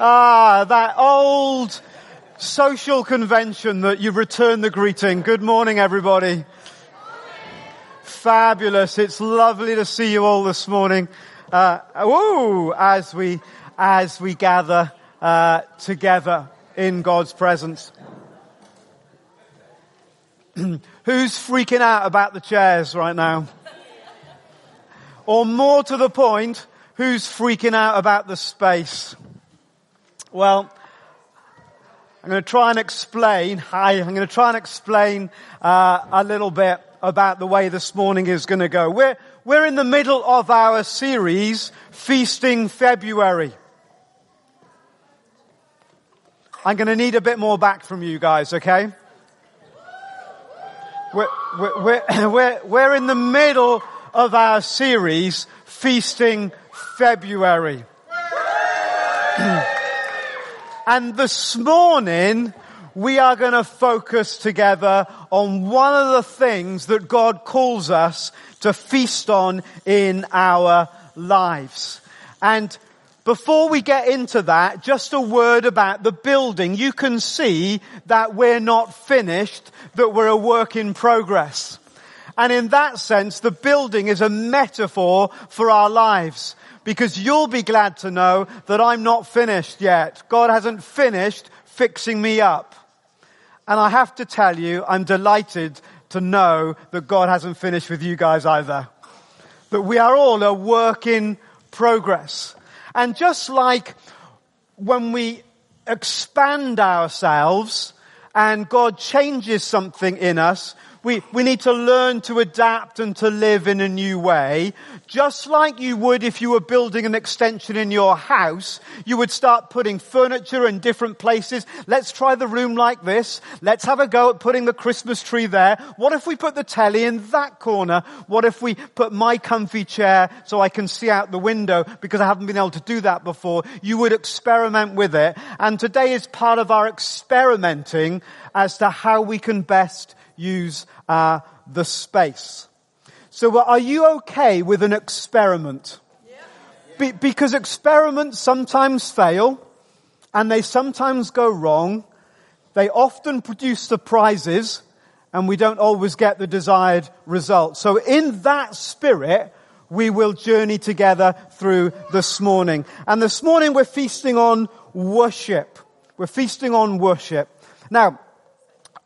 Ah, that old social convention that you return the greeting. Good morning, everybody. Fabulous. It's lovely to see you all this morning. Uh, woo, as we, as we gather, uh, together in God's presence. Who's freaking out about the chairs right now? Or more to the point, who's freaking out about the space? Well, I'm going to try and explain, hi, I'm going to try and explain uh, a little bit about the way this morning is going to go. We're, we're in the middle of our series, Feasting February. I'm going to need a bit more back from you guys, okay? We're, we're, we're, we're in the middle of our series, Feasting February. And this morning, we are going to focus together on one of the things that God calls us to feast on in our lives. And before we get into that, just a word about the building. You can see that we're not finished, that we're a work in progress. And in that sense, the building is a metaphor for our lives because you'll be glad to know that I'm not finished yet. God hasn't finished fixing me up. And I have to tell you, I'm delighted to know that God hasn't finished with you guys either. That we are all a work in progress. And just like when we expand ourselves and God changes something in us, we, we need to learn to adapt and to live in a new way. Just like you would if you were building an extension in your house, you would start putting furniture in different places. Let's try the room like this. Let's have a go at putting the Christmas tree there. What if we put the telly in that corner? What if we put my comfy chair so I can see out the window because I haven't been able to do that before? You would experiment with it. And today is part of our experimenting as to how we can best use uh, the space. So are you okay with an experiment? Be- because experiments sometimes fail and they sometimes go wrong. They often produce surprises and we don't always get the desired result. So in that spirit, we will journey together through this morning. And this morning we're feasting on worship. We're feasting on worship. Now,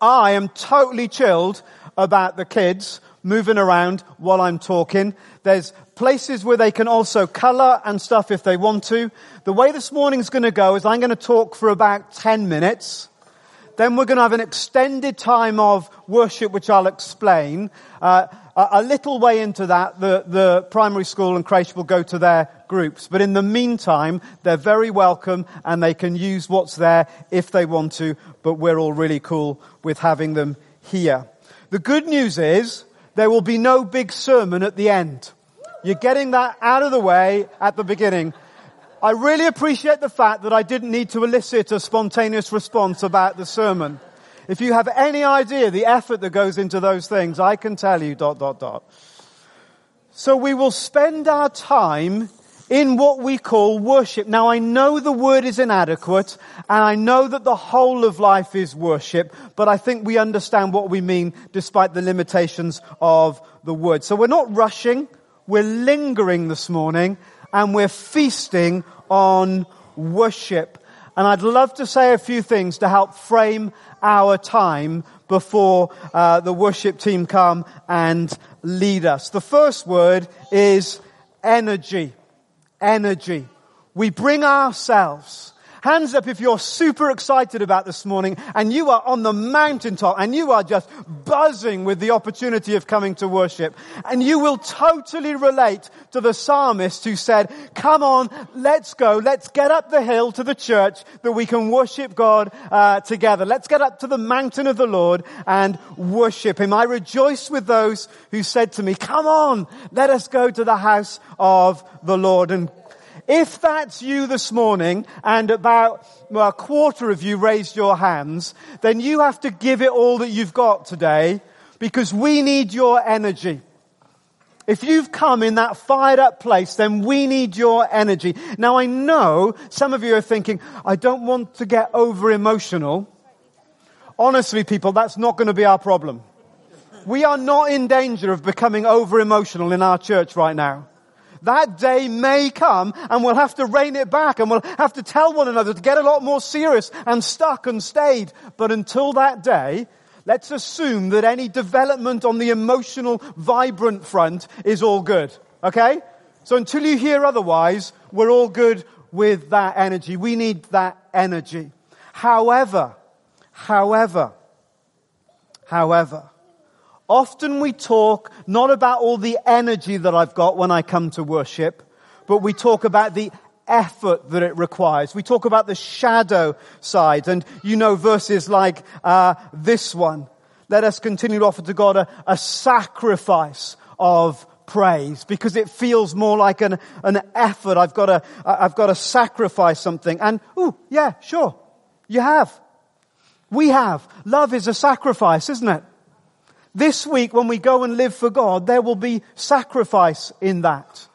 I am totally chilled about the kids moving around while I'm talking. There's places where they can also color and stuff if they want to. The way this morning's going to go is I'm going to talk for about 10 minutes. Then we're going to have an extended time of worship, which I'll explain. Uh, a little way into that, the, the primary school and creche will go to their groups. But in the meantime, they're very welcome and they can use what's there if they want to. But we're all really cool with having them here. The good news is there will be no big sermon at the end. You're getting that out of the way at the beginning. I really appreciate the fact that I didn't need to elicit a spontaneous response about the sermon. If you have any idea the effort that goes into those things, I can tell you dot, dot, dot. So we will spend our time in what we call worship. Now I know the word is inadequate and I know that the whole of life is worship, but I think we understand what we mean despite the limitations of the word. So we're not rushing, we're lingering this morning and we're feasting on worship. And I'd love to say a few things to help frame our time before uh, the worship team come and lead us. The first word is energy. Energy. We bring ourselves. Hands up if you're super excited about this morning and you are on the mountaintop and you are just buzzing with the opportunity of coming to worship. And you will totally relate to the psalmist who said, come on, let's go, let's get up the hill to the church that we can worship God uh, together. Let's get up to the mountain of the Lord and worship Him. I rejoice with those who said to me, come on, let us go to the house of the Lord and if that's you this morning and about well, a quarter of you raised your hands, then you have to give it all that you've got today because we need your energy. If you've come in that fired up place, then we need your energy. Now I know some of you are thinking, I don't want to get over emotional. Honestly, people, that's not going to be our problem. We are not in danger of becoming over emotional in our church right now that day may come and we'll have to rein it back and we'll have to tell one another to get a lot more serious and stuck and staid. But until that day, let's assume that any development on the emotional, vibrant front is all good. Okay? So until you hear otherwise, we're all good with that energy. We need that energy. However, however, however, Often we talk not about all the energy that I've got when I come to worship, but we talk about the effort that it requires. We talk about the shadow side, and you know verses like uh, this one. Let us continue to offer to God a, a sacrifice of praise because it feels more like an, an effort. I've got to, I've got to sacrifice something. And, ooh, yeah, sure. You have. We have. Love is a sacrifice, isn't it? This week when we go and live for God, there will be sacrifice in that.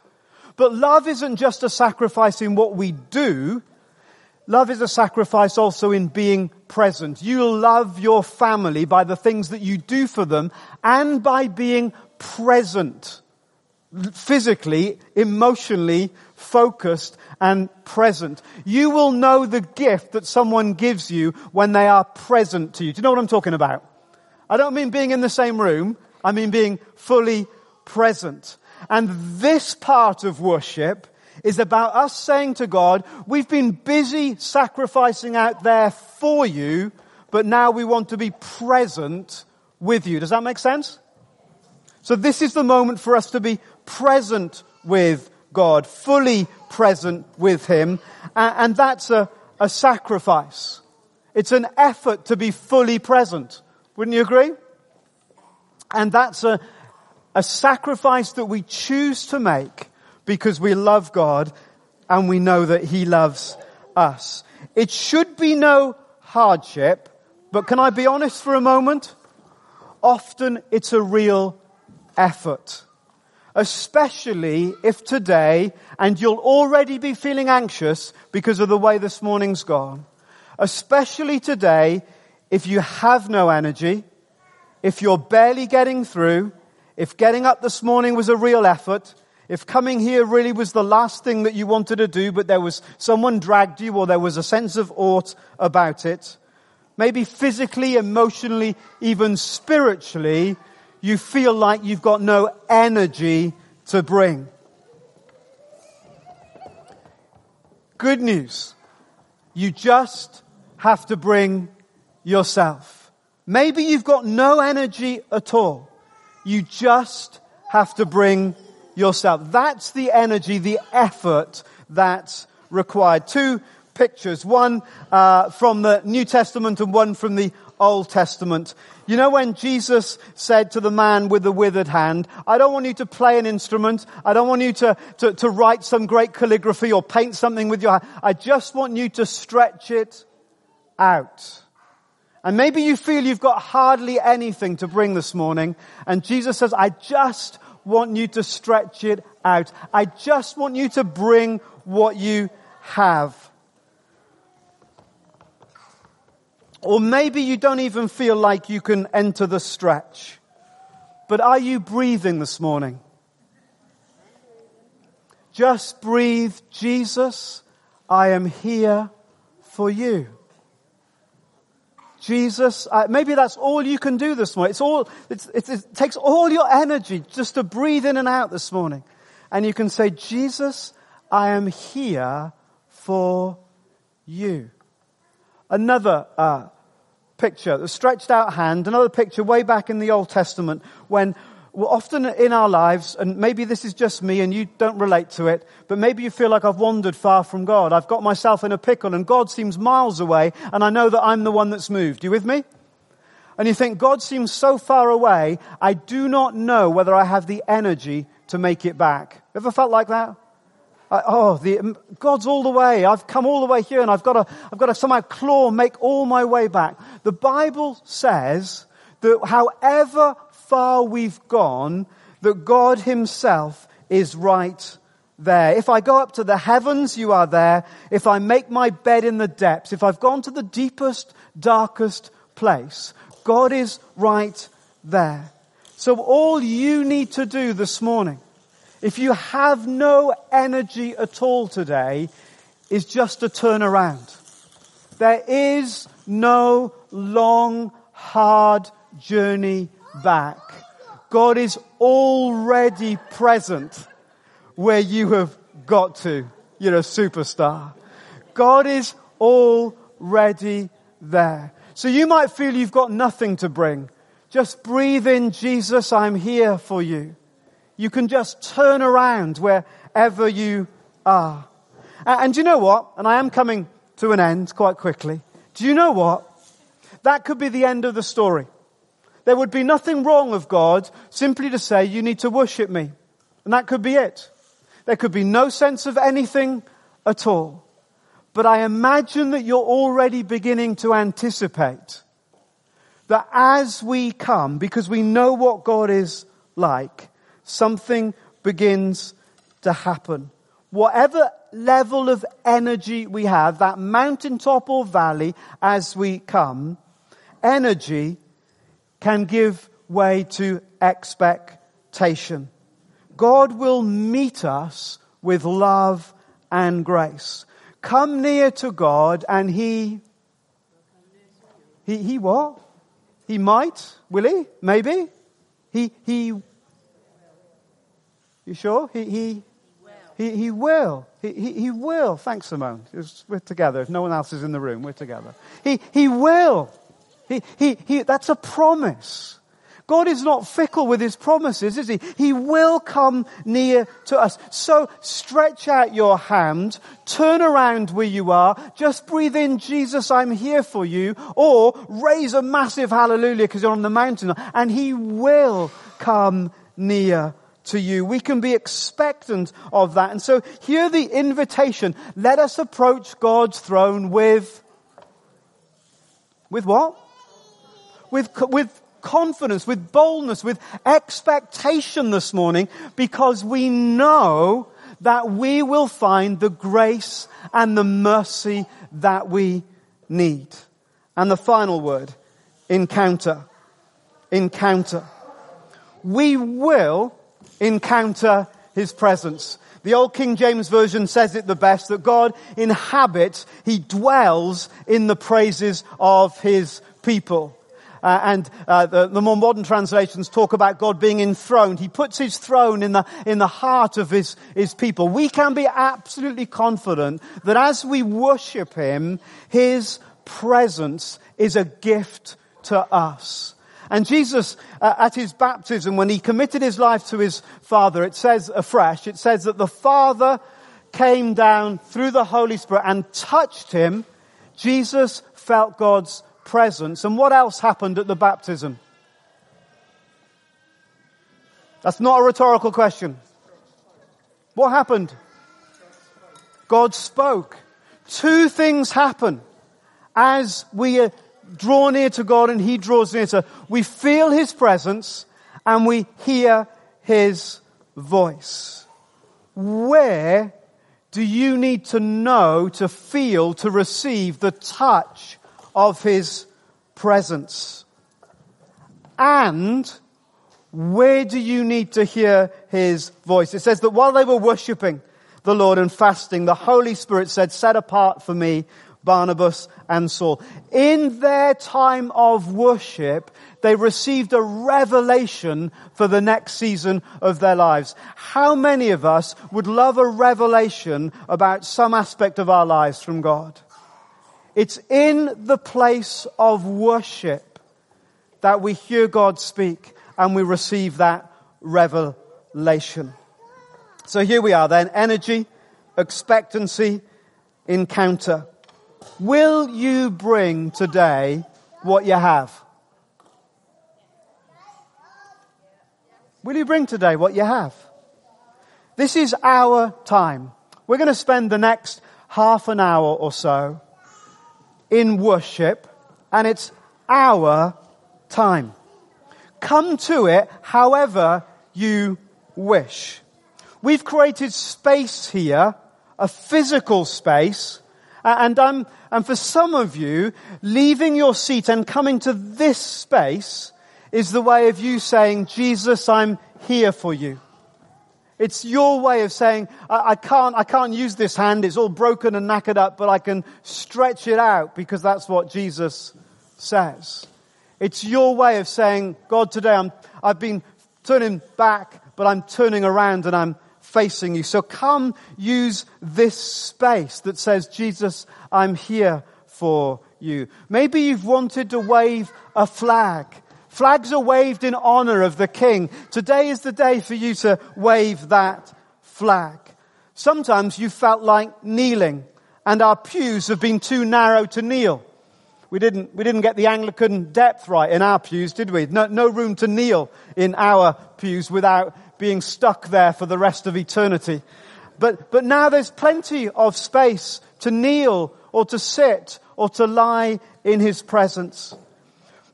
But love isn't just a sacrifice in what we do. Love is a sacrifice also in being present. You love your family by the things that you do for them and by being present. Physically, emotionally focused and present. You will know the gift that someone gives you when they are present to you. Do you know what I'm talking about? I don't mean being in the same room. I mean being fully present. And this part of worship is about us saying to God, we've been busy sacrificing out there for you, but now we want to be present with you. Does that make sense? So this is the moment for us to be present with God, fully present with Him, and that's a, a sacrifice. It's an effort to be fully present. Wouldn't you agree? And that's a, a sacrifice that we choose to make because we love God and we know that He loves us. It should be no hardship, but can I be honest for a moment? Often it's a real effort. Especially if today, and you'll already be feeling anxious because of the way this morning's gone, especially today if you have no energy, if you're barely getting through, if getting up this morning was a real effort, if coming here really was the last thing that you wanted to do, but there was someone dragged you or there was a sense of ought about it, maybe physically, emotionally, even spiritually, you feel like you've got no energy to bring. Good news. You just have to bring yourself. Maybe you've got no energy at all. You just have to bring yourself. That's the energy, the effort that's required. Two pictures, one uh, from the New Testament and one from the Old Testament. You know when Jesus said to the man with the withered hand, I don't want you to play an instrument. I don't want you to, to, to write some great calligraphy or paint something with your hand. I just want you to stretch it out. And maybe you feel you've got hardly anything to bring this morning. And Jesus says, I just want you to stretch it out. I just want you to bring what you have. Or maybe you don't even feel like you can enter the stretch. But are you breathing this morning? Just breathe, Jesus, I am here for you. Jesus, uh, maybe that's all you can do this morning. It's all, it's, it's, it takes all your energy just to breathe in and out this morning. And you can say, Jesus, I am here for you. Another uh, picture, the stretched out hand, another picture way back in the Old Testament when often in our lives, and maybe this is just me and you don't relate to it, but maybe you feel like I've wandered far from God. I've got myself in a pickle and God seems miles away and I know that I'm the one that's moved. You with me? And you think, God seems so far away, I do not know whether I have the energy to make it back. Ever felt like that? I, oh, the, God's all the way. I've come all the way here and I've got to, I've got to somehow claw, make all my way back. The Bible says that however far we've gone, that God himself is right there. If I go up to the heavens, you are there. If I make my bed in the depths, if I've gone to the deepest, darkest place, God is right there. So all you need to do this morning, if you have no energy at all today, is just to turn around. There is no long, hard journey back. God is already present where you have got to. You're a superstar. God is already there. So you might feel you've got nothing to bring. Just breathe in, Jesus, I'm here for you. You can just turn around wherever you are. And do you know what? And I am coming to an end quite quickly. Do you know what? That could be the end of the story. There would be nothing wrong of God simply to say, you need to worship me. And that could be it. There could be no sense of anything at all. But I imagine that you're already beginning to anticipate that as we come, because we know what God is like, something begins to happen. Whatever level of energy we have, that mountaintop or valley as we come, energy can give way to expectation. God will meet us with love and grace. Come near to God and He, He, He what? He might, will He? Maybe? He, He, you sure? He, He, he, he will. He, he, he will. Thanks, Simone. We're together. If no one else is in the room, we're together. He, he will. He, he, he, that's a promise. God is not fickle with his promises, is he? He will come near to us. So stretch out your hand, turn around where you are, just breathe in, Jesus, I'm here for you, or raise a massive hallelujah because you're on the mountain, and he will come near to you. We can be expectant of that. And so hear the invitation. Let us approach God's throne with, with what? With, with confidence, with boldness, with expectation this morning because we know that we will find the grace and the mercy that we need. And the final word, encounter. Encounter. We will encounter His presence. The old King James Version says it the best that God inhabits, He dwells in the praises of His people. Uh, and uh, the, the, more modern translations talk about God being enthroned. He puts his throne in the, in the heart of his, his people. We can be absolutely confident that as we worship him, his presence is a gift to us. And Jesus, uh, at his baptism, when he committed his life to his Father, it says afresh, it says that the Father came down through the Holy Spirit and touched him. Jesus felt God's presence. And what else happened at the baptism? That's not a rhetorical question. What happened? God spoke. Two things happen as we draw near to God and He draws near to us. We feel His presence and we hear His voice. Where do you need to know, to feel, to receive the touch of His presence? And where do you need to hear His voice? It says that while they were worshipping the Lord and fasting, the Holy Spirit said, set apart for me Barnabas and Saul. In their time of worship, they received a revelation for the next season of their lives. How many of us would love a revelation about some aspect of our lives from God? It's in the place of worship that we hear God speak and we receive that revelation. So here we are then, energy, expectancy, encounter. Will you bring today what you have? Will you bring today what you have? This is our time. We're going to spend the next half an hour or so in worship and it's our time. Come to it however you wish. We've created space here, a physical space, and, I'm, and for some of you, leaving your seat and coming to this space is the way of you saying, Jesus, I'm here for you. It's your way of saying, I, I, can't, I can't use this hand. It's all broken and knackered up, but I can stretch it out because that's what Jesus says. It's your way of saying, God, today I'm, I've been turning back, but I'm turning around and I'm facing you. So come use this space that says, Jesus, I'm here for you. Maybe you've wanted to wave a flag Flags are waved in honor of the king. Today is the day for you to wave that flag. Sometimes you felt like kneeling and our pews have been too narrow to kneel. We didn't, we didn't get the Anglican depth right in our pews, did we? No, no room to kneel in our pews without being stuck there for the rest of eternity. But, but now there's plenty of space to kneel or to sit or to lie in His presence.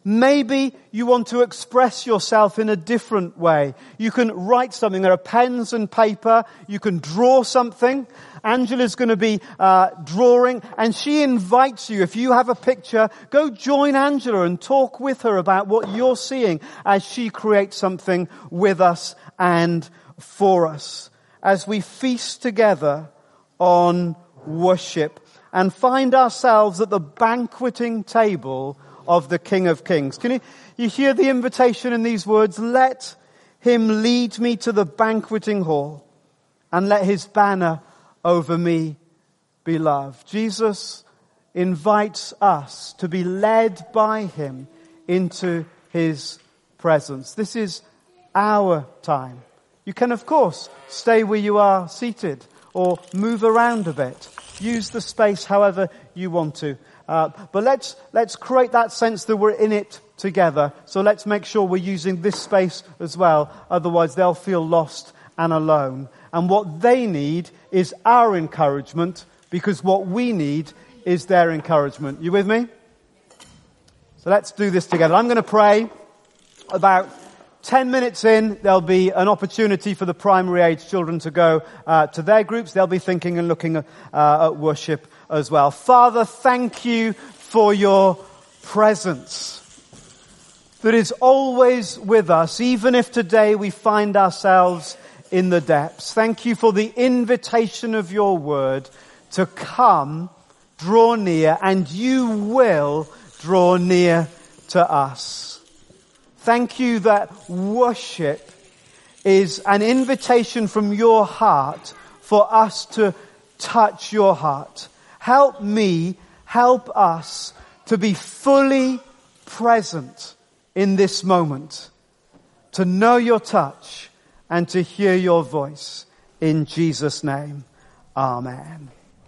Maybe you want to express yourself in a different way. You can write something. There are pens and paper. You can draw something. Angela's going to be uh, drawing, and she invites you. If you have a picture, go join Angela and talk with her about what you're seeing as she creates something with us and for us. As we feast together on worship and find ourselves at the banqueting table of the King of Kings. Can you, you hear the invitation in these words? Let him lead me to the banqueting hall and let his banner over me be love. Jesus invites us to be led by him into his presence. This is our time. You can of course stay where you are seated or move around a bit. Use the space however you want to. Uh, but let's, let's create that sense that we're in it together. So let's make sure we're using this space as well. Otherwise they'll feel lost and alone. And what they need is our encouragement because what we need is their encouragement. You with me? So let's do this together. I'm going to pray about 10 minutes in, there'll be an opportunity for the primary age children to go uh, to their groups. They'll be thinking and looking uh, at worship as well. Father, thank you for your presence that is always with us, even if today we find ourselves in the depths. Thank you for the invitation of your word to come, draw near, and you will draw near to us. Thank you that worship is an invitation from your heart for us to touch your heart. Help me, help us to be fully present in this moment, to know your touch and to hear your voice. In Jesus' name, Amen.